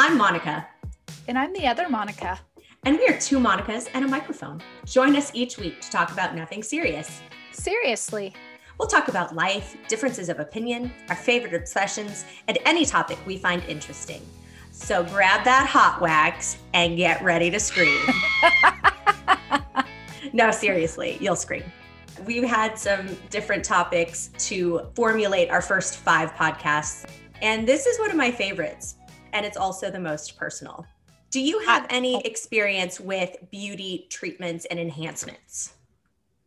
I'm Monica. And I'm the other Monica. And we are two Monicas and a microphone. Join us each week to talk about nothing serious. Seriously. We'll talk about life, differences of opinion, our favorite obsessions, and any topic we find interesting. So grab that hot wax and get ready to scream. no, seriously, you'll scream. We've had some different topics to formulate our first five podcasts. And this is one of my favorites, and it's also the most personal. Do you have any experience with beauty treatments and enhancements?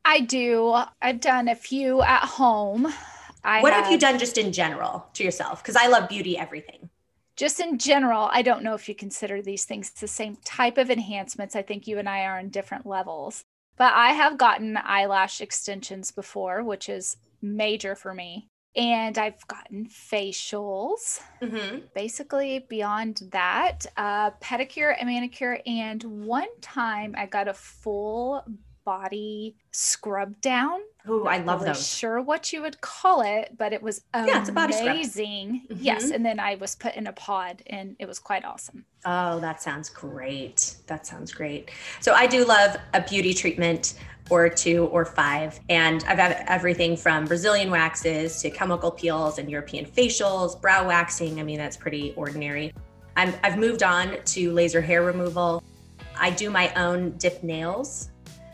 I do. I've done a few at home. I what have, have you done just in general to yourself? Because I love beauty everything. Just in general, I don't know if you consider these things the same type of enhancements. I think you and I are on different levels. But I have gotten eyelash extensions before, which is major for me and I've gotten facials. Mm-hmm. Basically, beyond that, uh, pedicure and manicure. And one time I got a full body scrub down. Oh, I love really those. Sure, what you would call it, but it was amazing. Yeah, it's a body scrub. Mm-hmm. Yes, and then I was put in a pod, and it was quite awesome. Oh, that sounds great. That sounds great. So I do love a beauty treatment or two or five. And I've had everything from Brazilian waxes to chemical peels and European facials, brow waxing. I mean, that's pretty ordinary. i have moved on to laser hair removal. I do my own dip nails.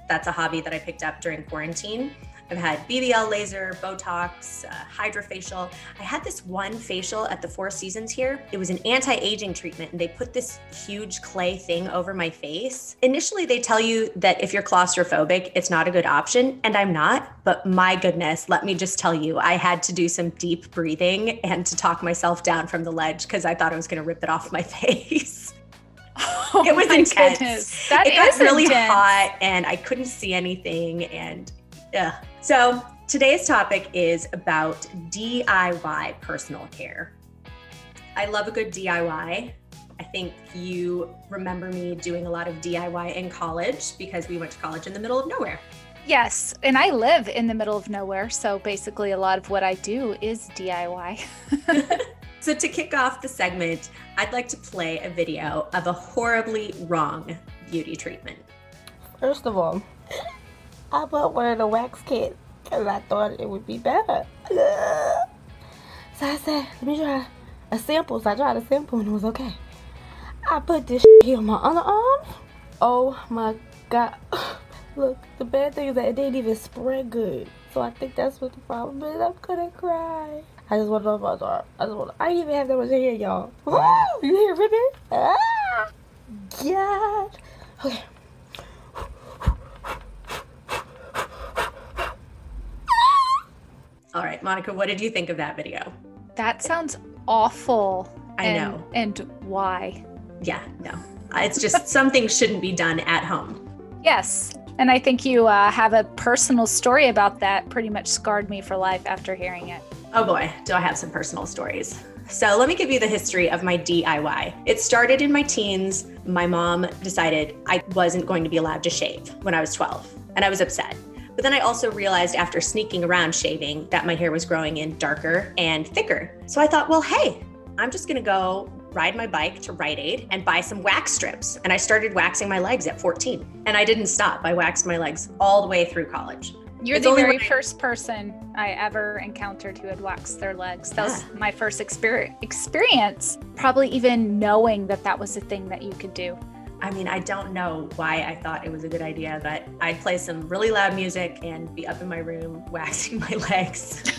That's a hobby that I picked up during quarantine. I've had BBL laser, Botox, uh, hydrofacial. I had this one facial at the Four Seasons here. It was an anti aging treatment, and they put this huge clay thing over my face. Initially, they tell you that if you're claustrophobic, it's not a good option, and I'm not. But my goodness, let me just tell you, I had to do some deep breathing and to talk myself down from the ledge because I thought I was going to rip it off my face. Oh it was intense. Goodness. That it got really intense. hot and I couldn't see anything and yeah. So today's topic is about DIY personal care. I love a good DIY. I think you remember me doing a lot of DIY in college because we went to college in the middle of nowhere. Yes, and I live in the middle of nowhere, so basically a lot of what I do is DIY. so to kick off the segment, I'd like to play a video of a horribly wrong beauty treatment. First of all, I bought one of the wax kits because I thought it would be better. So I said, let me try a sample. So I tried a sample and it was okay. I put this here on my other arm. Oh my god. Look, the bad thing is that it didn't even spread good. So I think that's what the problem is. I'm gonna cry. I just want to know about arm. I just want. I didn't even have that much hair, y'all. you hear ripping? Ah, God. Okay. All right, Monica, what did you think of that video? That sounds awful. I and, know. And why? Yeah, no. It's just something shouldn't be done at home. Yes. And I think you uh, have a personal story about that, pretty much scarred me for life after hearing it. Oh boy, do I have some personal stories. So let me give you the history of my DIY. It started in my teens. My mom decided I wasn't going to be allowed to shave when I was 12, and I was upset. But then I also realized after sneaking around shaving that my hair was growing in darker and thicker. So I thought, well, hey, I'm just gonna go ride my bike to Rite Aid and buy some wax strips. And I started waxing my legs at 14. And I didn't stop. I waxed my legs all the way through college. You're it's the very first person I ever encountered who had waxed their legs. That yeah. was my first experience, probably even knowing that that was a thing that you could do. I mean, I don't know why I thought it was a good idea, but I'd play some really loud music and be up in my room waxing my legs.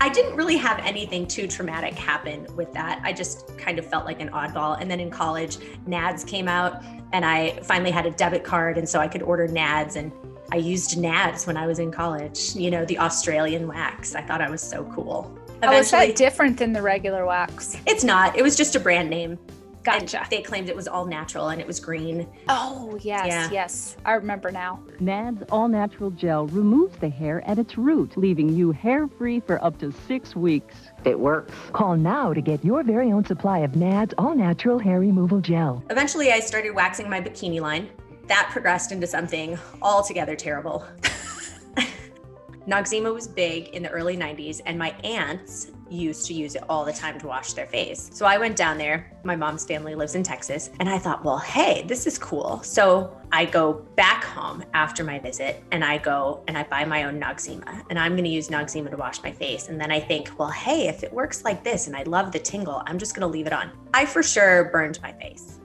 I didn't really have anything too traumatic happen with that. I just kind of felt like an oddball. And then in college, NADS came out, and I finally had a debit card, and so I could order NADS. And I used NADS when I was in college, you know, the Australian wax. I thought I was so cool. Eventually, oh, is that different than the regular wax? It's not. It was just a brand name. Gotcha. And they claimed it was all natural and it was green. Oh, yes, yeah. yes. I remember now. NADS All Natural Gel removes the hair at its root, leaving you hair free for up to six weeks. It works. Call now to get your very own supply of NADS All Natural Hair Removal Gel. Eventually, I started waxing my bikini line. That progressed into something altogether terrible. Noxzema was big in the early 90s, and my aunts used to use it all the time to wash their face. So I went down there. My mom's family lives in Texas, and I thought, well, hey, this is cool. So I go back home after my visit and I go and I buy my own Noxzema, and I'm going to use Noxzema to wash my face. And then I think, well, hey, if it works like this and I love the tingle, I'm just going to leave it on. I for sure burned my face.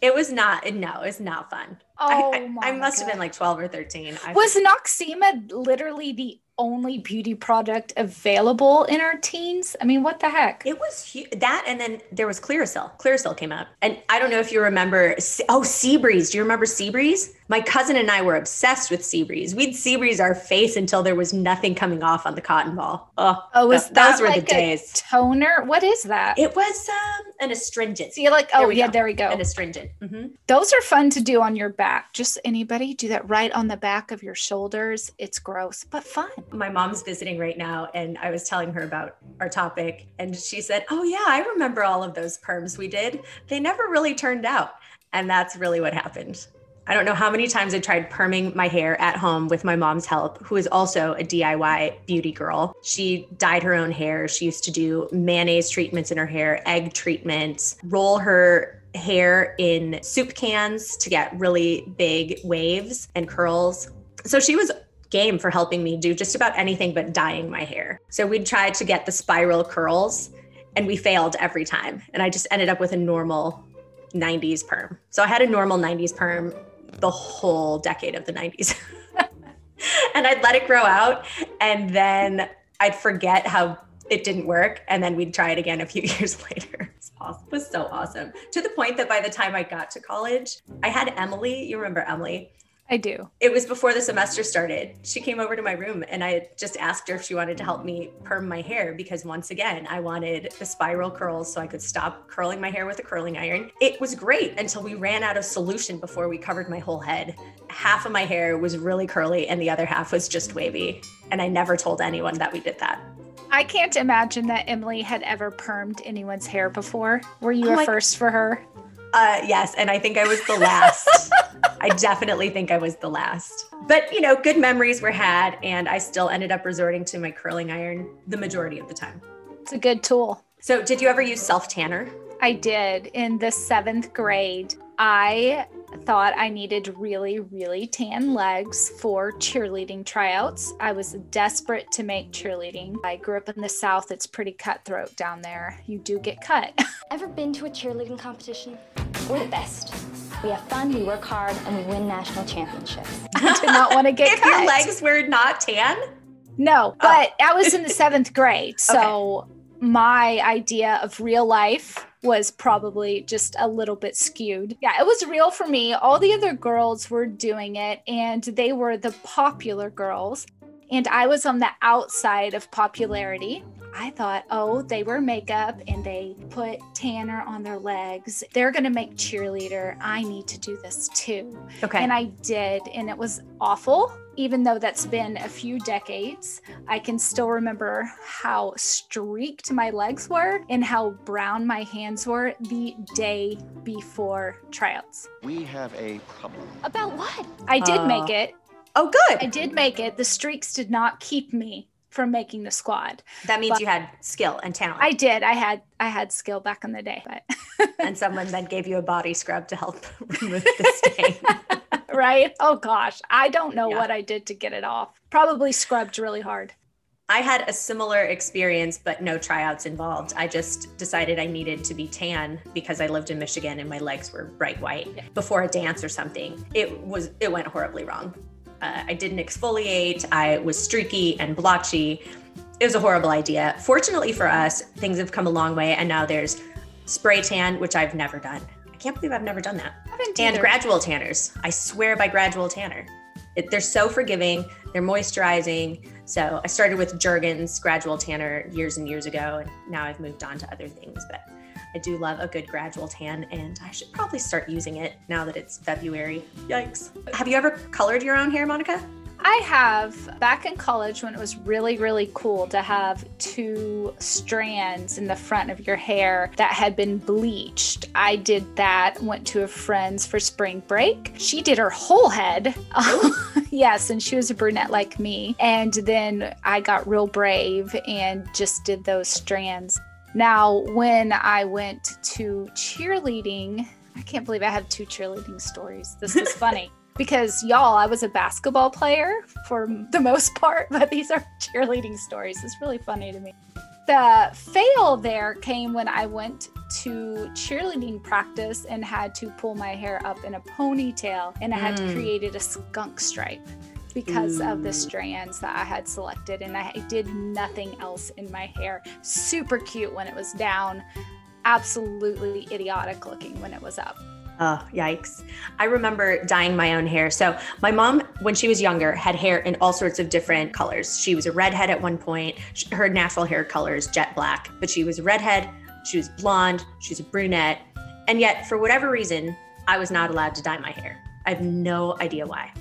it was not, no, it was not fun. Oh, I, I, I must have been like 12 or 13. I Was Noxzema literally the only beauty product available in our teens? I mean, what the heck? It was hu- that, and then there was Clearasil. Clearasil came out, and I don't know if you remember. Oh, Seabreeze. Do you remember Seabreeze? My cousin and I were obsessed with Seabreeze. We'd Seabreeze our face until there was nothing coming off on the cotton ball. Oh, Oh, was th- that those were like the days. toner? What is that? It was um, an astringent. See, like, oh yeah, go. there we go. An astringent. hmm Those are fun to do on your back. Just anybody do that right on the back of your shoulders. It's gross, but fun. My mom's visiting right now, and I was telling her about our topic, and she said, "Oh yeah, I remember all of those perms we did. They never really turned out." And that's really what happened. I don't know how many times I tried perming my hair at home with my mom's help, who is also a DIY beauty girl. She dyed her own hair. She used to do mayonnaise treatments in her hair, egg treatments, roll her hair in soup cans to get really big waves and curls. So she was game for helping me do just about anything but dyeing my hair. So we'd try to get the spiral curls and we failed every time. And I just ended up with a normal 90s perm. So I had a normal 90s perm the whole decade of the 90s. and I'd let it grow out and then I'd forget how it didn't work and then we'd try it again a few years later. It was. It was so awesome. To the point that by the time I got to college, I had Emily, you remember Emily? I do. It was before the semester started. She came over to my room and I just asked her if she wanted to help me perm my hair because once again, I wanted the spiral curls so I could stop curling my hair with a curling iron. It was great until we ran out of solution before we covered my whole head. Half of my hair was really curly and the other half was just wavy. And I never told anyone that we did that. I can't imagine that Emily had ever permed anyone's hair before. Were you Oh a my- first for her? Uh, yes, and I think I was the last. I definitely think I was the last. But you know, good memories were had, and I still ended up resorting to my curling iron the majority of the time. It's a good tool. So, did you ever use self tanner? I did in the seventh grade. I thought I needed really, really tan legs for cheerleading tryouts. I was desperate to make cheerleading. I grew up in the South. It's pretty cutthroat down there. You do get cut. Ever been to a cheerleading competition? We're the best. We have fun, we work hard, and we win national championships. I did not want to get if cut. your legs were not tan, No, oh. but I was in the seventh grade. So my idea of real life was probably just a little bit skewed. Yeah, it was real for me. All the other girls were doing it, and they were the popular girls. And I was on the outside of popularity. I thought, oh, they wear makeup and they put tanner on their legs. They're going to make cheerleader. I need to do this too. okay. And I did, and it was awful. Even though that's been a few decades, I can still remember how streaked my legs were and how brown my hands were the day before tryouts. We have a problem. About what? I did Uh, make it. oh, good. I did make it. The streaks did not keep me from making the squad. That means but- you had skill and talent. I did. I had I had skill back in the day, but and someone then gave you a body scrub to help remove the stain. right? Oh gosh, I don't know Yeah. what I did to get it off. Probably scrubbed really hard. I had a similar experience, but no tryouts involved. I just decided I needed to be tan because I lived in Michigan and my legs were bright white before a dance or something. It was it went horribly wrong. Uh, I didn't exfoliate. I was streaky and blotchy. It was a horrible idea. Fortunately for us, things have come a long way, and now there's spray tan, which I've never done. I can't believe I've never done that Haven't and either. gradual tanners. I swear by gradual tanner. It, they're so forgiving. They're moisturizing. So I started with Jergens gradual tanner years and years ago, and now I've moved on to other things. But I do love a good gradual tan, and I should probably start using it now that it's February. Yikes! Have you ever colored your own hair, Monica? I have back in college when it was really, really cool to have two strands in the front of your hair that had been bleached. I did that, went to a friend's for spring break. She did her whole head. yes, and she was a brunette like me. And then I got real brave and just did those strands. Now, when I went to cheerleading, I can't believe I have two cheerleading stories. This is funny because y'all, I was a basketball player for the most part, but these are cheerleading stories. It's really funny to me. The fail there came when I went to cheerleading practice and had to pull my hair up in a ponytail and I had Mm. created a skunk stripe because of the strands that I had selected and I did nothing else in my hair. Super cute when it was down, absolutely idiotic looking when it was up. Oh, yikes. I remember dyeing my own hair. So, my mom, when she was younger, had hair in all sorts of different colors. She was a redhead at one point. Her natural hair color is jet black, but she was a redhead, she was blonde, she was a brunette. And yet, for whatever reason, I was not allowed to dye my hair. I have no idea why.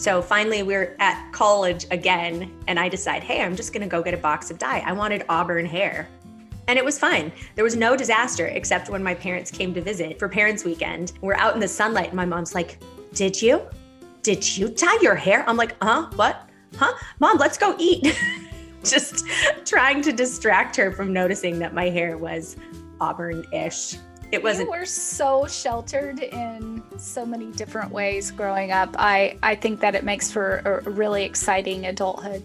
So finally, we're at college again, and I decide, hey, I'm just gonna go get a box of dye. I wanted auburn hair. And it was fine. There was no disaster except when my parents came to visit for Parents Weekend. We're out in the sunlight, and my mom's like, Did you? Did you dye your hair? I'm like, Huh? What? Huh? Mom, let's go eat. Just trying to distract her from noticing that my hair was auburn ish. It wasn't. You were so sheltered in so many different ways growing up. I, I think that it makes for a really exciting adulthood.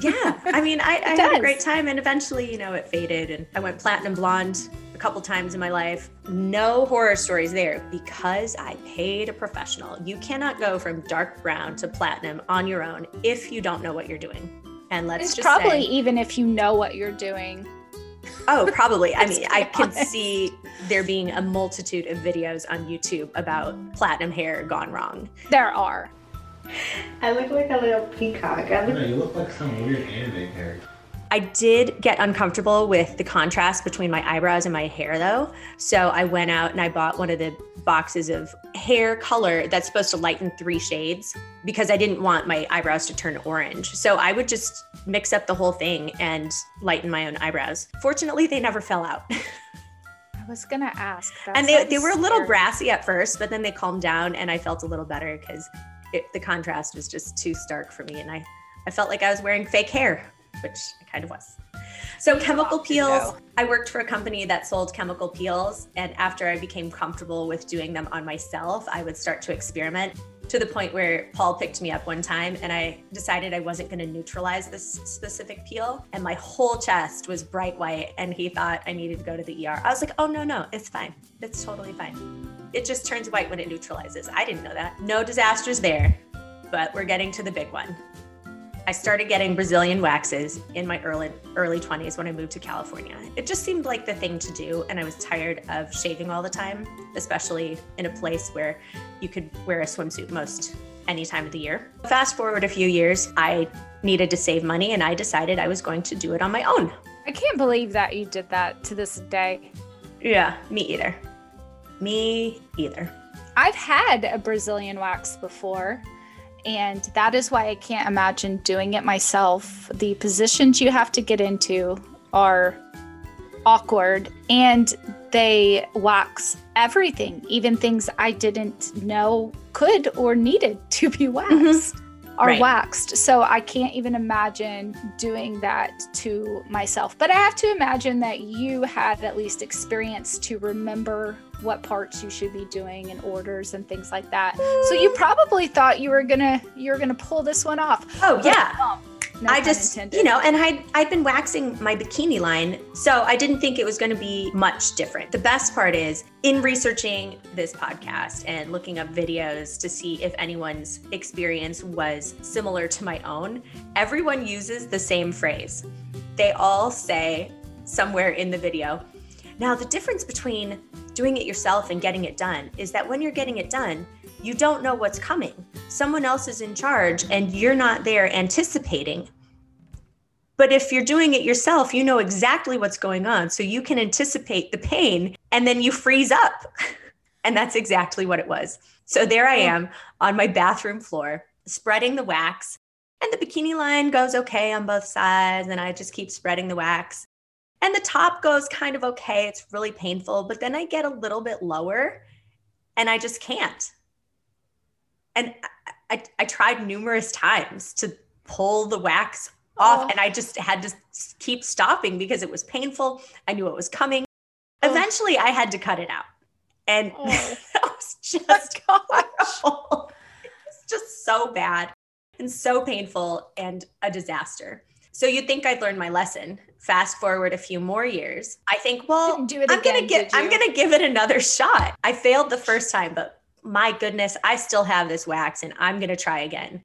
yeah i mean i, I had a great time and eventually you know it faded and i went platinum blonde a couple times in my life no horror stories there because i paid a professional you cannot go from dark brown to platinum on your own if you don't know what you're doing and let's It's just probably say, even if you know what you're doing. Oh probably i mean be i could honest. see there being a multitude of videos on youtube about platinum hair gone wrong There are. I look like a little peacock. I No, look you look like some weird anime character. I did get uncomfortable with the contrast between my eyebrows and my hair, though. So I went out and I bought one of the boxes of hair color that's supposed to lighten three shades because I didn't want my eyebrows to turn orange. So I would just mix up the whole thing and lighten my own eyebrows. Fortunately, they never fell out. I was gonna ask. That and they, they were a little scary. brassy at first, but then they calmed down and I felt a little better because the contrast was just too stark for me. And I, I felt like I was wearing fake hair, which I kind of was. So chemical peels. I worked for a company that sold chemical peels. And after I became comfortable with doing them on myself, I would start to experiment to the point where Paul picked me up one time and I decided I wasn't going to neutralize this specific peel. And my whole chest was bright white. And he thought I needed to go to the ER. I was like, oh, no, no, it's fine. It's totally fine. It just turns white when it neutralizes. I didn't know that. No disasters there, but we're getting to the big one. I started getting Brazilian waxes in my early early 20s when I moved to California. It just seemed like the thing to do and I was tired of shaving all the time, especially in a place where you could wear a swimsuit most any time of the year. Fast forward a few years, I needed to save money and I decided I was going to do it on my own. I can't believe that you did that to this day. Yeah, me either. Me either. I've had a Brazilian wax before, and that is why I can't imagine doing it myself. The positions you have to get into are awkward, and they wax everything, even things I didn't know could or needed to be waxed. Mm-hmm. Are Right. waxed. So I can't even imagine doing that to myself. But I have to imagine that you had at least experience to remember what parts you should be doing and orders and things like that. So you mm. probably thought you were gonna you were gonna pull this one off. Oh, yeah. Um, No I just, intended. you know, and I'd, I'd been waxing my bikini line, so I didn't think it was going to be much different. The best part is in researching this podcast and looking up videos to see if anyone's experience was similar to my own, everyone uses the same phrase. They all say somewhere in the video, now the difference between doing it yourself and getting it done is that when you're getting it done, you don't know what's coming. Someone else is in charge and you're not there anticipating. But if you're doing it yourself, you know exactly what's going on. So you can anticipate the pain and then you freeze up. And that's exactly what it was. So there I oh. am on my bathroom floor, spreading the wax, And the bikini line goes okay on both sides, and I just keep spreading the wax. And the top goes kind of okay. It's really painful, but then I get a little bit lower and I just can't. And I, I, tried numerous times to pull the wax oh. off, Oh. and I just had to keep stopping because it was painful. I knew it was coming. Oh. Eventually, I had to cut it out. And Oh. that was just horrible. It's just so bad and so painful and a disaster. So you'd think I'd learned my lesson. Fast forward a few more years. I think, well, do it I'm again, gonna get I'm gonna give it another shot. I failed the first time, but my goodness, I still have this wax and I'm gonna try again.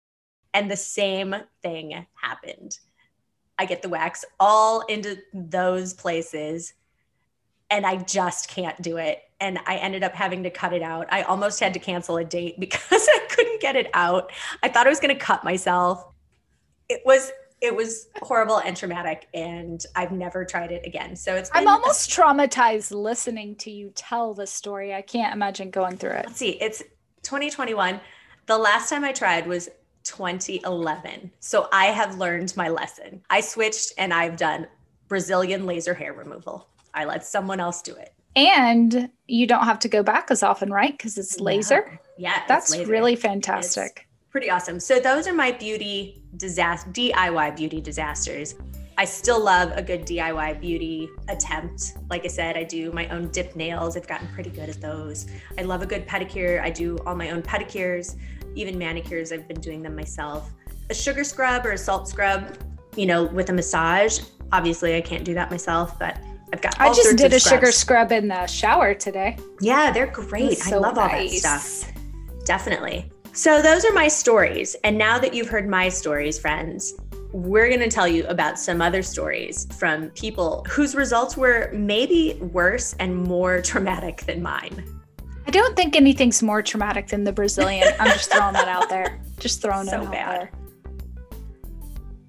And the same thing happened. I get the wax all into those places and I just can't do it. And I ended up having to cut it out. I almost had to cancel a date because I couldn't get it out. I thought I was going to cut myself. It was it was horrible and traumatic and I've never tried it again. So it's been I'm almost traumatized listening to you tell the story. I can't imagine going through it. let's see, it's 2021. The last time I tried was 2011. So I have learned my lesson. I switched and I've done Brazilian laser hair removal. I let someone else do it. And you don't have to go back as often, right? Because it's laser. Yeah, it's That's laser. really fantastic. Pretty awesome. So those are my beauty disaster DIY beauty disasters. I still love a good DIY beauty attempt. Like I said, I do my own dip nails. I've gotten pretty good at those. I love a good pedicure. I do all my own pedicures, even manicures. I've been doing them myself. A sugar scrub or a salt scrub, you know, with a massage. Obviously, I can't do that myself, but I've got. I just did a sugar scrub in the shower today. Yeah, they're great. It's I so love all nice. that stuff. Definitely. So, those are my stories. And now that you've heard my stories, friends, we're going to tell you about some other stories from people whose results were maybe worse and more traumatic than mine. I don't think anything's more traumatic than the Brazilian. I'm just throwing that out there. Just throwing So it out bad. there.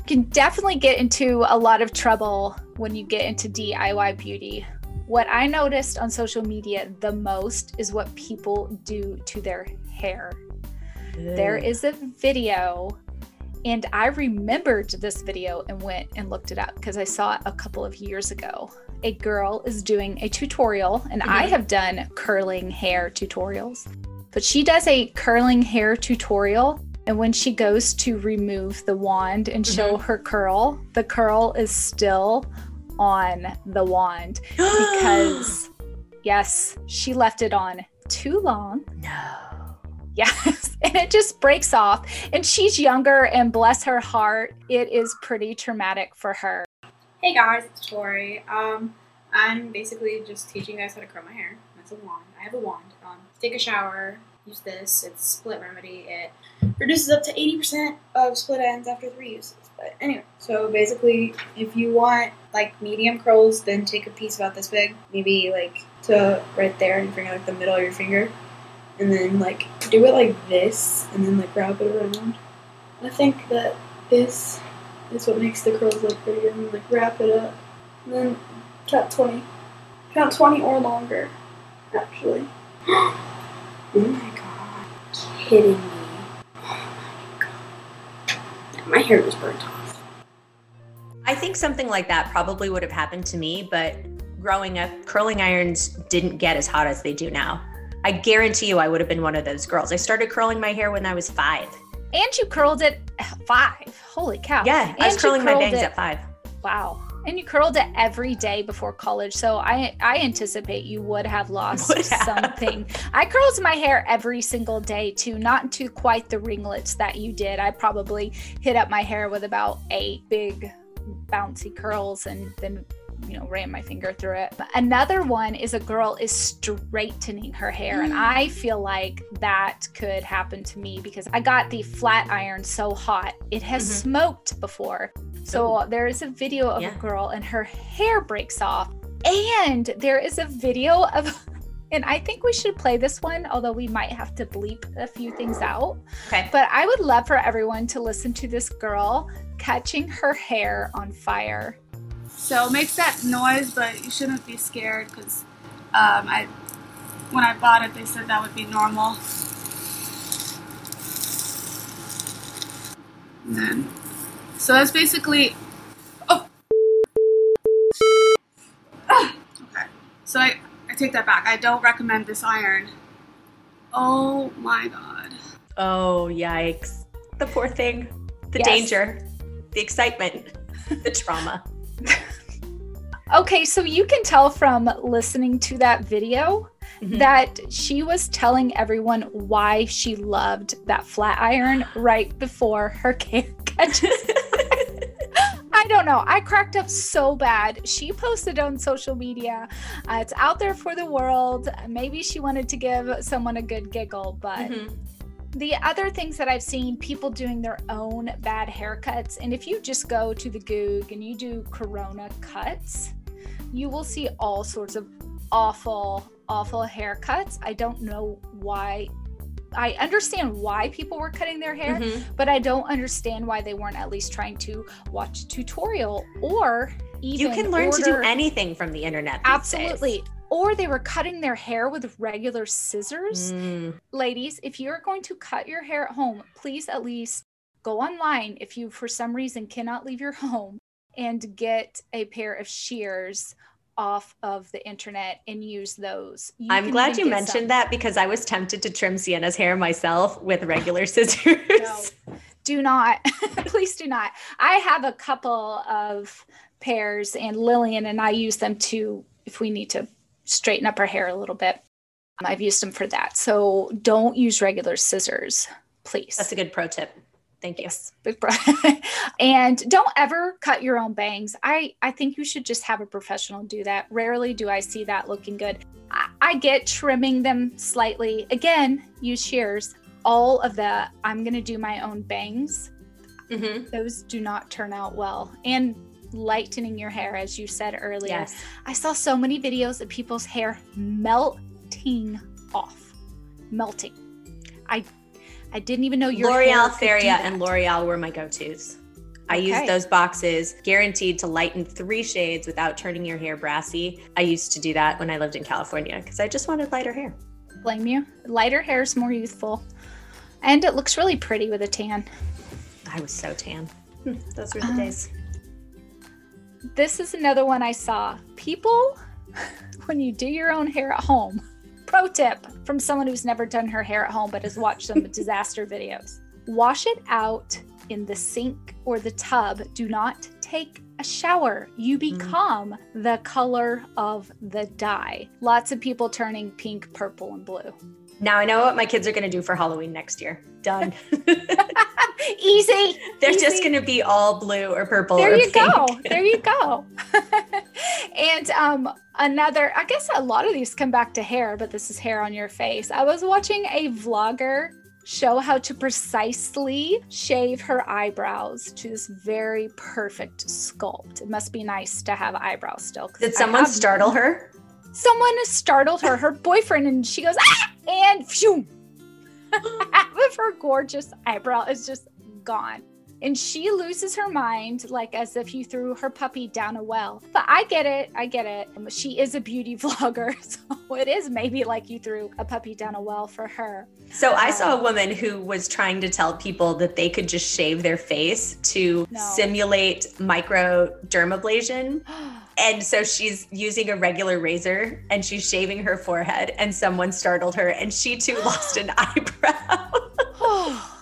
You can definitely get into a lot of trouble when you get into DIY beauty. What I noticed on social media the most is what people do to their hair. There is a video, and I remembered this video and went and looked it up because I saw it a couple of years ago. A girl is doing a tutorial, and I Mhm. have done curling hair tutorials, but she does a curling hair tutorial. And when she goes to remove the wand and show her curl, the curl is still on the wand because, yes, she left it on too long no. Yes. And it just breaks off. And she's younger, and bless her heart, it is pretty traumatic for her. Hey guys, it's Tori. Um, I'm basically just teaching you guys how to curl my hair. That's a wand. I have a wand. Um, take a shower. Use this. It's split remedy. It reduces up to 80% of split ends after three uses. But anyway, so basically, if you want like medium curls, then take a piece about this big, maybe like to right there, and finger, like the middle of your finger, and then like do it like this, and then like wrap it around. I think that this is what makes the curls look prettier. And then like wrap it up, and then count twenty, count twenty or longer, actually. oh my god! Kidding me? Oh my god! My hair was burnt off. I think something like that probably would have happened to me, but growing up, curling irons didn't get as hot as they do now. I guarantee you I would have been one of those girls. I started curling my hair when I was five. And you curled it at five. Holy cow. Yeah, I was curling my bangs it- at five. Wow. And you curled it every day before college. So I, I anticipate you would have lost Would have. something. I curled my hair every single day too, not to quite the ringlets that you did. I probably hit up my hair with about eight big bouncy curls and then you know ran my finger through it another one is a girl is straightening her hair and i feel like that could happen to me because i got the flat iron so hot it has Mhm. smoked before so there is a video of Yeah. a girl and her hair breaks off and there is a video of and i think we should play this one although we might have to bleep a few things out Okay. but I would love for everyone to listen to this girl catching her hair on fire. So it makes that noise, but you shouldn't be scared because um, I, when I bought it, they said that would be normal. And then So that's basically. Oh. Okay. So I, I take that back. I don't recommend this iron. Oh my god. Oh, yikes. The poor thing. The Yes. danger, the excitement, the trauma. Okay, so you can tell from listening to that video Mhm. that she was telling everyone why she loved that flat iron right before her haircut. I don't know. I cracked up so bad. She posted on social media. Uh, it's out there for the world. Maybe she wanted to give someone a good giggle, but Mhm. the other things that I've seen people doing their own bad haircuts, and if you just go to the Goog and you do Corona cuts, you will see all sorts of awful, awful haircuts. I don't know why. I understand why people were cutting their hair, Mhm. but I don't understand why they weren't at least trying to watch a tutorial or even You can learn to do anything from the internet. Absolutely. Or they were cutting their hair with regular scissors. Mm. ladies, if you're going to cut your hair at home, please at least go online if you, for some reason, cannot leave your home and get a pair of shears off of the internet and use those. You I'm glad you mentioned that because I was tempted to trim Sienna's hair myself with regular scissors. No, do not. please do not. I have a couple of pairs, and Lillian and I use them too if we need to straighten up our hair a little bit. I've used them for that. So don't use regular scissors, please. That's a good pro tip. Thank you. Yes, big bro. and don't ever cut your own bangs. I I think you should just have a professional do that. Rarely do I see that looking good. I, I get trimming them slightly. Again, use shears. All of the I'm gonna do my own bangs. Mhm. Those do not turn out well. And lightening your hair, as you said earlier. Yes. I saw so many videos of people's hair melting off, melting. I I didn't even know your L'Oreal Feria and. L'Oreal were my go-tos. I Okay. used those boxes guaranteed to lighten three shades without turning your hair brassy. I used to do that when I lived in California because I just wanted lighter hair. blame you. Lighter hair is more youthful, and it looks really pretty with a tan. I was so tan. Hmm, Those were the Um, days. This is another one I saw. People, when you do your own hair at home, pro tip from someone who's never done her hair at home but has watched some disaster videos wash it out in the sink or the tub. Do not take a shower. You mm-hmm. become the color of the dye. Lots of people turning pink, purple, and blue. Now I know what my kids are going to do for Halloween next year. Done. Easy. They're easy. just going to be all blue or purple there or you pink. go there you go and um another i guess a lot of these come back to hair but this is hair on your face i was watching a vlogger show how to precisely shave her eyebrows to this very perfect sculpt it must be nice to have eyebrows still. Did someone startle her? someone startled her her boyfriend and she goes ah! and phew half of her gorgeous eyebrow is just gone and she loses her mind like as if you threw her puppy down a well but i get it i get it Um, she is a beauty vlogger so it is maybe like you threw a puppy down a well for her So I saw a woman who was trying to tell people that they could just shave their face to No. simulate micro dermablation. And so she's using a regular razor and she's shaving her forehead and someone startled her and she too lost an eyebrow.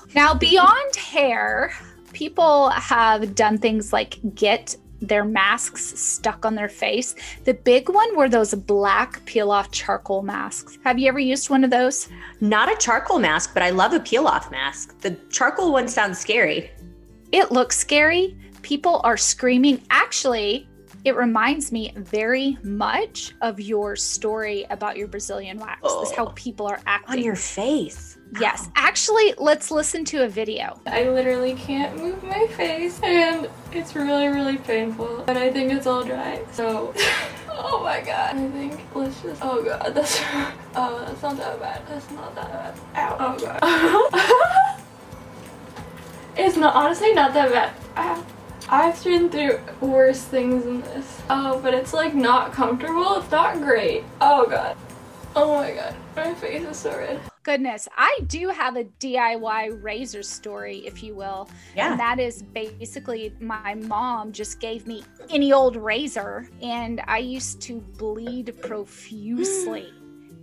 now beyond hair people have done things like get their masks stuck on their face the big one were those black peel off charcoal masks have you ever used one of those Not a charcoal mask, but I love a peel off mask. The charcoal one sounds scary. It looks scary. People are screaming. Actually, it reminds me very much of your story about your Brazilian wax. This is how Oh. people are acting. On your face. Yes. Actually, let's listen to a video. I literally can't move my face and it's really, really painful. but I think it's all dry. So, oh my god. I think let's just, oh god, that's, oh, that's not that bad. That's not that bad. Ow, oh god. it's not, honestly not that bad. Ow. I've been through worse things than this. Oh, but it's like not comfortable. It's not great. Oh god. Oh my god. My face is so red. Goodness. I do have a DIY razor story, if you will. Yeah. And that is basically my mom just gave me any old razor, and I used to bleed profusely.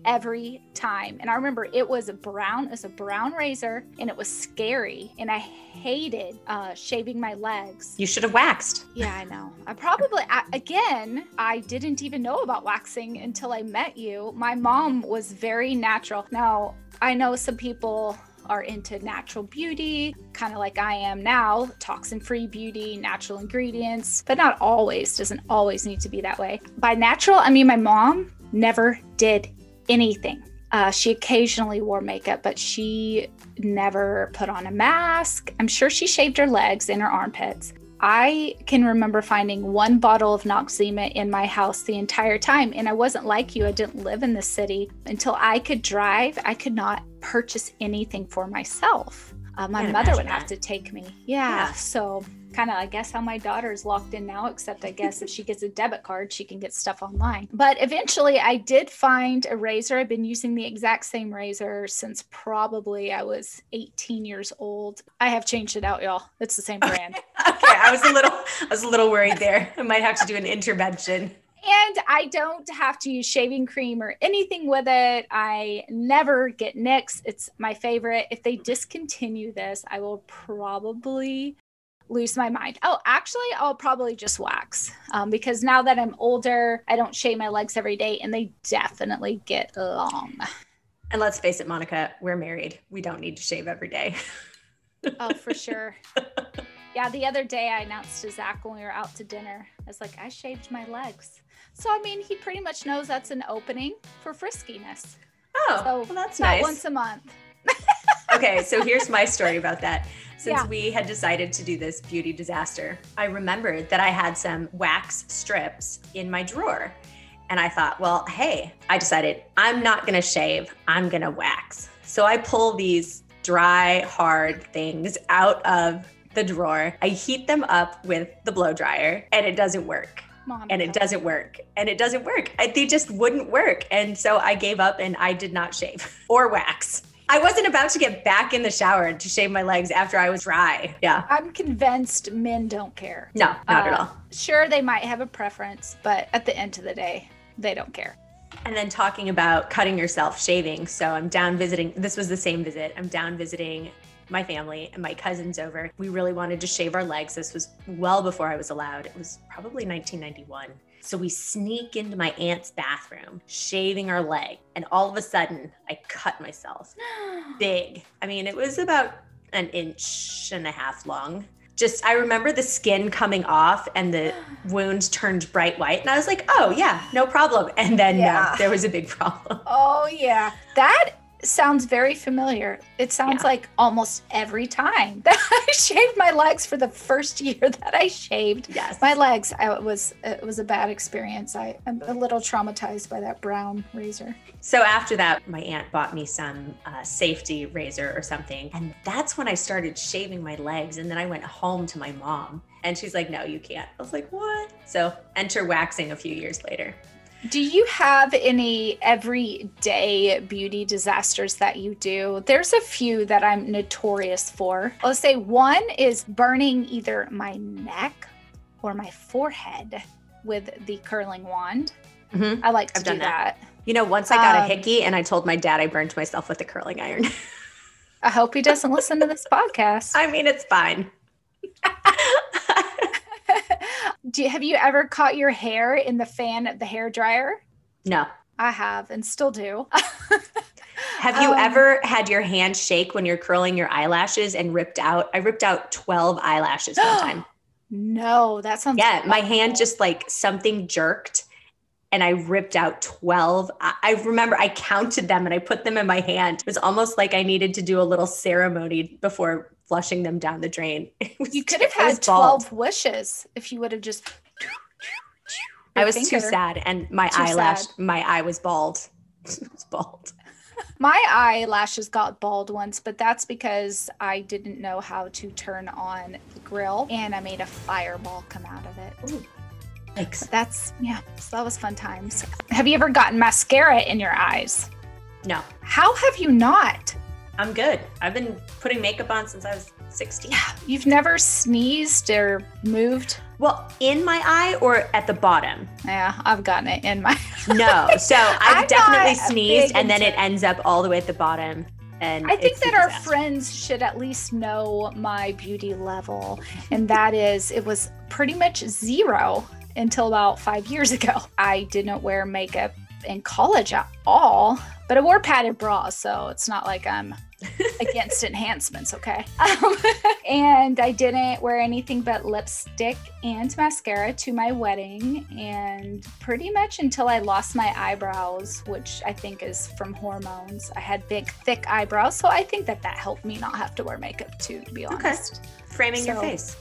Every time. And I remember it was a brown, it was a brown razor and it was scary. And I hated uh, shaving my legs. You should have waxed. Yeah, I know. I probably, I, again, I didn't even know about waxing until I met you. My mom was very natural. Now, I know some people are into natural beauty, kind of like I am now, toxin free beauty, natural ingredients, but not always, doesn't always need to be that way. By natural, I mean my mom never did anything. Uh, she occasionally wore makeup, but she never put on a mask. I'm sure she shaved her legs and her armpits. I can remember finding one bottle of Noxzema in my house the entire time. And I wasn't like you, I didn't live in the city. Until I could drive, I could not purchase anything for myself. Uh, my mother would imagine have to take me. Yeah. Yeah. So, kind of, I guess, how my daughter is locked in now, except I guess if she gets a debit card, she can get stuff online. But eventually, I did find a razor. I've been using the exact same razor since probably I was 18 years old. I have changed it out, y'all. It's the same brand. Okay, I was a little I was a little worried there. I might have to do an intervention. And I don't have to use shaving cream or anything with it. I never get nicks. It's my favorite. If they discontinue this, I will probably lose my mind. Oh, actually, I'll probably just wax um, because now that I'm older, I don't shave my legs every day and they definitely get long. And let's face it, Monica, we're married. We don't need to shave every day. Oh, for sure. Yeah, the other day I announced to Zach when we were out to dinner, I was like, I shaved my legs. So, I mean, he pretty much knows that's an opening for friskiness. Oh, So, well, that's about nice. once a month. Okay, so here's my story about that. Since Yeah. we had decided to do this beauty disaster, I remembered that I had some wax strips in my drawer. And I thought, well, hey, I decided I'm not going to shave, I'm going to wax. So I pull these dry, hard things out of the drawer. I heat them up with the blow dryer, and it doesn't work. Monica. and it doesn't work and it doesn't work I, they just wouldn't work and so i gave up and i did not shave or wax i wasn't about to get back in the shower to shave my legs after i was dry. Yeah. I'm convinced men don't care. no not at Uh, all. Sure, they might have a preference, but at the end of the day, they don't care. and then talking about cutting yourself shaving. So i'm down visiting this was the same visit. I'm down visiting my family and my cousins over. We really wanted to shave our legs. This was well before i was allowed. It was probably 1991 so we sneak into my aunt's bathroom shaving our leg and all of a sudden i cut myself. Big. I mean it was about an inch and a half long. Just i remember the skin coming off and the wound turned bright white and i was like oh yeah no problem. And then uh, Yeah. no there was a big problem. Oh, yeah. That sounds very familiar. It sounds Yeah. like almost every time that I shaved my legs for the first year that I shaved yes my legs. I, it was it was a bad experience. I, I'm a little traumatized by that brown razor. So after that, my aunt bought me some uh, safety razor or something. And that's when I started shaving my legs. And then I went home to my mom and she's like, no, you can't. I was like, what? So enter waxing a few years later. Do you have any everyday beauty disasters that you do? There's a few that I'm notorious for. Let's say one is burning either my neck or my forehead with the curling wand. Mhm. I like to I've do that. that. You know, once I got a Um, hickey and I told my dad I burned myself with a curling iron. I hope he doesn't listen to this podcast. I mean, it's fine. do you, have you ever caught your hair in the fan of the hair dryer? no. I have and still do. Have you Um, ever had your hand shake when you're curling your eyelashes and ripped out? I ripped out 12 eyelashes one time. no, that sounds Yeah, my hand just like something jerked and I ripped out 12. I, I remember I counted them and I put them in my hand. It was almost like I needed to do a little ceremony before flushing them down the drain. Was- You could have had bald. 12 wishes if you would have just. I was too sad and my Too eyelash, sad. my eye was bald. it was bald. My eyelashes got bald once, but that's because I didn't know how to turn on the grill and I made a fireball come out of it. Thanks. That's, yeah, so that was fun times. Have you ever gotten mascara in your eyes? No, How have you not? I'm good. I've been putting makeup on since I was 16. You've never sneezed or moved? Well, in my eye or at the bottom? Yeah, I've gotten it in my. No. So I've definitely sneezed and then it ends up all the way at the bottom. And I think that our disaster. friends should at least know my beauty level, and that is it was pretty much zero until about five years ago. I didn't wear makeup in college at all, but I wore padded bras, so it's not like I'm against enhancements, okay? Um, and I didn't wear anything but lipstick and mascara to my wedding, and pretty much until I lost my eyebrows, which I think is from hormones. I had big, thick eyebrows, so I think that that helped me not have to wear makeup too, to be Okay. honest. Framing your face.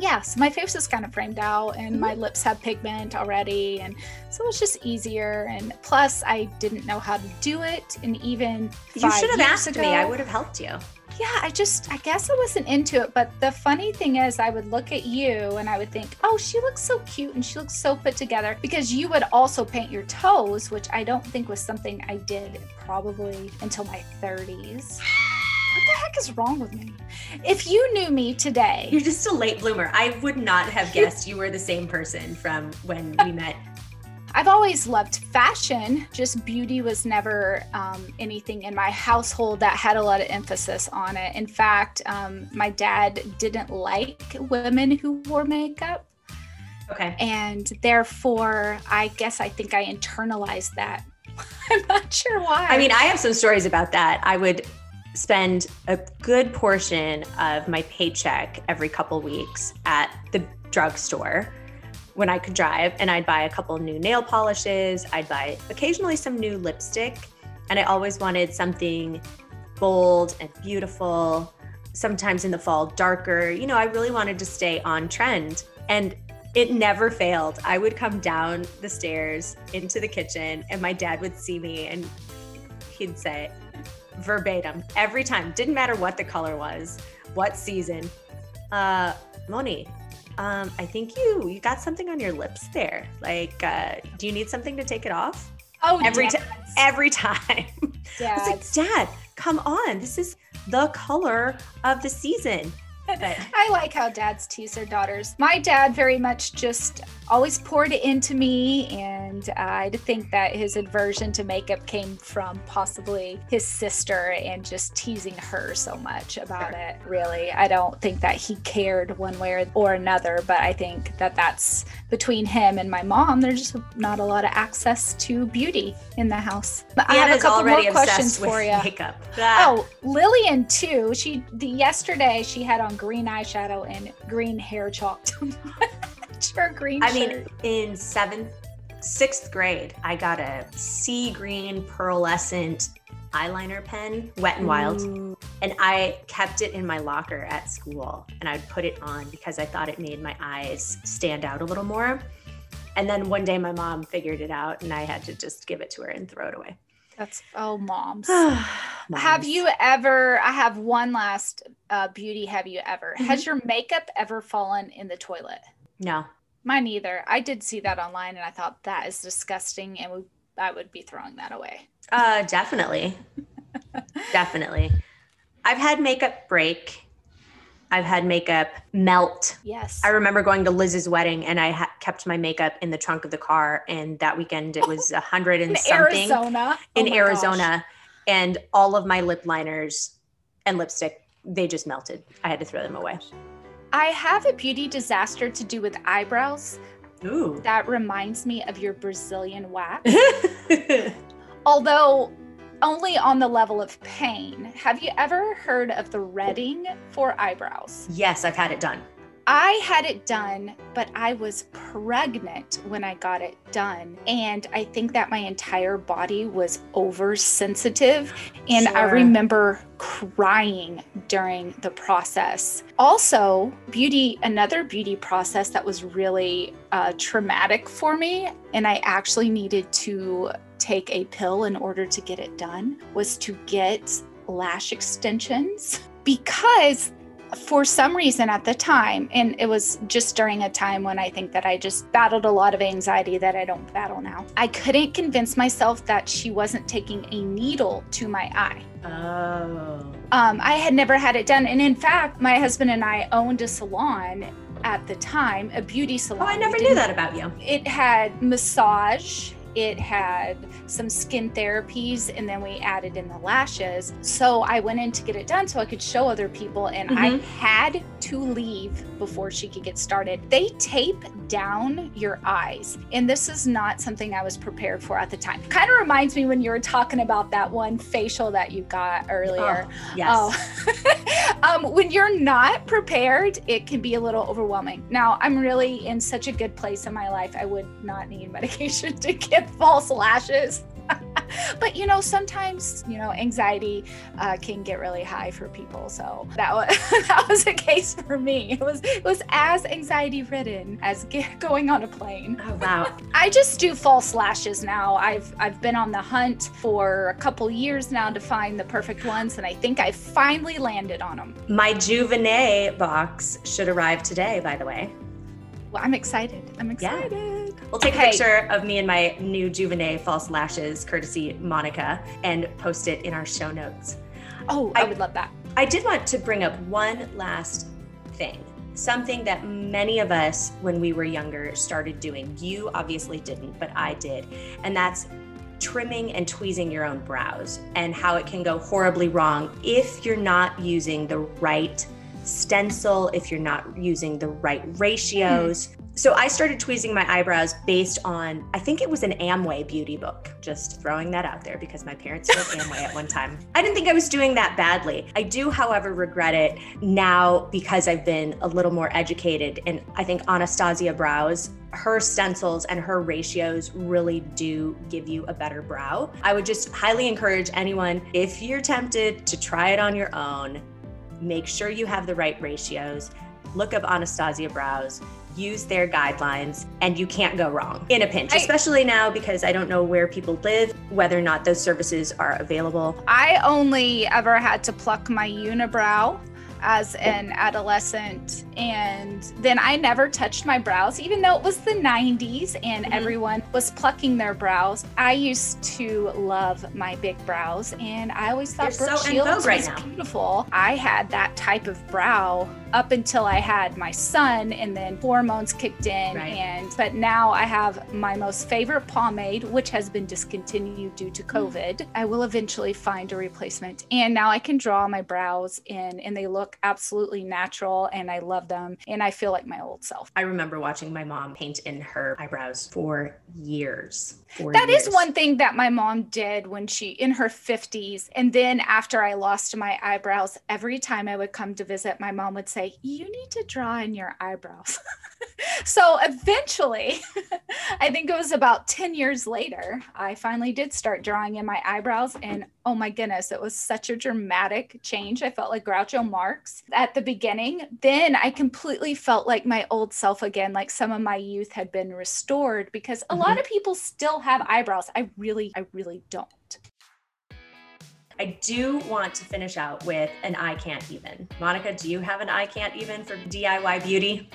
Yeah, so my face is kind of framed out, and my Mm-hmm. lips have pigment already, and so it was just easier. And plus, I didn't know how to do it, and even You should have asked me. I would have helped you. yeah, I just, I guess I wasn't into it. But the funny thing is, I would look at you and I would think, oh, she looks so cute and she looks so put together because you would also paint your toes, which I don't think was something I did probably until my 30s. What the heck is wrong with me? If you knew me today, You're just a late bloomer. I would not have guessed you were the same person from when we met. I've always loved fashion, just beauty was never um, anything in my household that had a lot of emphasis on it. In fact, um, my dad didn't like women who wore makeup. Okay. And therefore, I guess I think I internalized that. I'm not sure why. I mean, I have some stories about that. I would spend a good portion of my paycheck every couple weeks at the drugstore when I could drive, and I'd buy a couple new nail polishes. I'd buy occasionally some new lipstick, and I always wanted something bold and beautiful. Sometimes in the fall, darker. You know, I really wanted to stay on trend, and it never failed. I would come down the stairs into the kitchen, and my dad would see me, and he'd say verbatim every time didn't matter what the color was what season. Uh moni um i think you you got something on your lips there. Like uh do you need something to take it off? Oh, every time every time. I was like dad come on. This is the color of the season I like how dads tease their daughters. My dad very much just always poured it into me, and I think that his aversion to makeup came from possibly his sister and just teasing her so much about Sure. it. Really, I don't think that he cared one way or another, but I think that that's between him and my mom. There's just not a lot of access to beauty in the house. But I have a couple more questions for you. makeup Oh, Lillian too. She the yesterday she had on green eyeshadow and green hair chalk. her green I mean, in seventh, sixth grade, I got a sea green pearlescent eyeliner pen, Wet and Wild, and I kept it in my locker at school, and I'd put it on because I thought it made my eyes stand out a little more. And then one day, my mom figured it out, and I had to just give it to her and throw it away. That's oh moms. Have you ever I have one last uh, beauty have you ever? Mm-hmm. Has your makeup ever fallen in the toilet? No. Mine either. I did see that online and I thought that is disgusting and we, I would be throwing that away. Uh, definitely. definitely. I've had makeup break. I've had makeup melt. Yes. I remember going to Liz's wedding and I ha- kept my makeup in the trunk of the car. And that weekend it was a hundred and in something Arizona. in Oh Arizona. And all of my lip liners and lipstick, they just melted. I had to throw them away. I have a beauty disaster to do with eyebrows. Ooh. That reminds me of your Brazilian wax. although only on the level of pain. Have you ever heard of threading for eyebrows? yes, I've had it done. I had it done, but I was pregnant when I got it done. And I think that my entire body was oversensitive. And I remember crying during the process. Also, beauty, another beauty process that was really uh, traumatic for me, and I actually needed to take a pill in order to get it done, was to get lash extensions because for some reason at the time, and it was just during a time when I think that I just battled a lot of anxiety that I don't battle now, I couldn't convince myself that she wasn't taking a needle to my eye. Oh. Um, I had never had it done. And in fact, my husband and I owned a salon at the time, a beauty salon. Oh, I never knew that about you. It had massage, it had some skin therapies, and then we added in the lashes. So I went in to get it done so I could show other people, and I Mhm. had to leave before she could get started. They tape down your eyes, and this is not something I was prepared for at the time. Kind of reminds me when you were talking about that one facial that you got earlier. Oh, yes. Oh. um, when you're not prepared, it can be a little overwhelming. Now, I'm really in such a good place in my life. I would not need medication to get false lashes. but you know, sometimes you know, anxiety uh, can get really high for people. So that was that was a case for me. It was it was as anxiety ridden as get, going on a plane. Oh wow. I just do false lashes now. I've I've been on the hunt for a couple years now to find the perfect ones, and I think I finally landed on them. My Juvenet box should arrive today, by the way. Well, I'm excited. I'm Yeah. excited. We'll take a picture of me and my new Juvenet false lashes, courtesy Monica, and post it in our show notes. Oh, I, I- would love that. I did want to bring up one last thing. Something that many of us, when we were younger, started doing. You obviously didn't, but I did. And that's trimming and tweezing your own brows and how it can go horribly wrong if you're not using the right stencil, if you're not using the right hmm. ratios. So I started tweezing my eyebrows based on, I think it was an Amway beauty book. Just throwing that out there because my parents wrote Amway at one time. I didn't think I was doing that badly. I do, however, regret it now because I've been a little more educated. And I think Anastasia Brows, her stencils and her ratios really do give you a better brow. I would just highly encourage anyone, if you're tempted to try it on your own, make sure you have the right ratios. Look up Anastasia Brows, use their guidelines, and you can't go wrong in a pinch, I- especially now because I don't know where people live, whether or not those services are available. I only ever had to pluck my unibrow as an adolescent and then I never touched my brows even though it was the 90s and Mhm. everyone was plucking their brows. I used to love my big brows and I always thought Brooke so Shields right was now. beautiful. I had that type of brow up until I had my son and then hormones kicked in Right. and but now I have my most favorite pomade which has been discontinued due to Hmm. COVID. I will eventually find a replacement and now I can draw my brows in and they look absolutely natural and I love them and I feel like my old self. I remember watching my mom paint in her eyebrows for years. For That is years. one thing that my mom did when she in her 50s and then after I lost my eyebrows every time I would come to visit my mom would say you need to draw in your eyebrows. so eventually I think it was about 10 years later I finally did start drawing in my eyebrows and oh my goodness it was such a dramatic change. I felt like Groucho Marx at the beginning. Then I completely felt like my old self again like some of my youth had been restored because a lot mm-hmm. of people still have eyebrows. I really I really don't. I do want to finish out with an I can't even. Monica, do you have an I can't even for DIY beauty?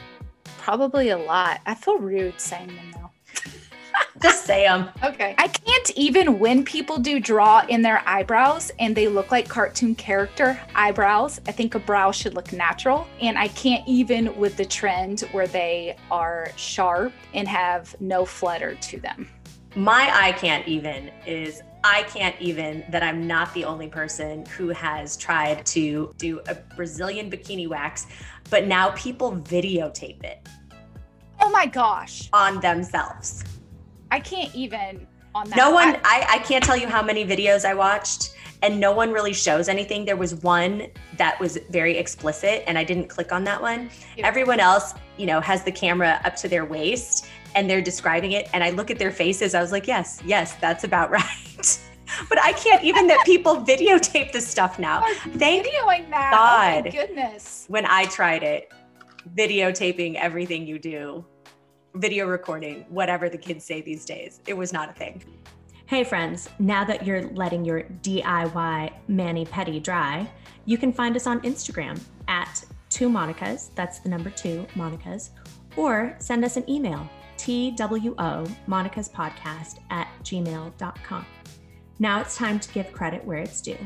Probably a lot. I feel rude saying them though. Just say them. Okay. I can't even when people do draw in their eyebrows and they look like cartoon character eyebrows. I think a brow should look natural. And I can't even with the trend where they are sharp and have no flutter to them. My I can't even is I can't even that I'm not the only person who has tried to do a Brazilian bikini wax, but now people videotape it Oh my gosh. on themselves. I can't even on that. No one, I- I, can't tell you how many videos I watched, and no one really shows anything. There was one that was very explicit, and I didn't click on that one. Everyone else, you know, has the camera up to their waist and they're describing it. And I look at their faces, I was like, yes, yes, that's about right. but I can't even that people videotape this stuff now. are Thank videoing that. Oh my God. goodness. when I tried it, videotaping everything you do, video recording, whatever the kids say these days, it was not a thing. Hey, friends, now that you're letting your DIY mani pedi dry, you can find us on Instagram at two Monicas, that's the number two Monicas, or send us an email, TWO Monica's Podcast at gmail.com. Now it's time to give credit where it's due.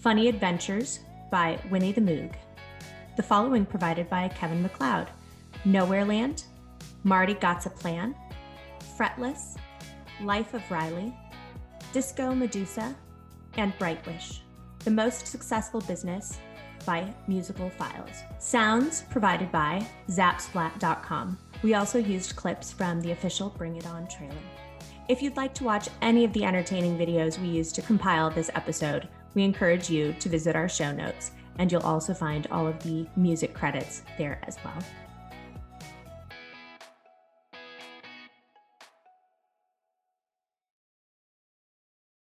Funny Adventures by Winnie the Moog. The following provided by Kevin MacLeod. Nowhere Land, Marty Gots a Plan, Fretless, Life of Riley, Disco Medusa, and Brightwish. The most successful business by Musical Files. Sounds provided by Zapsplat.com. We also used clips from the official Bring It On trailer. If you'd like to watch any of the entertaining videos we used to compile this episode, we encourage you to visit our show notes, and you'll also find all of the music credits there as well.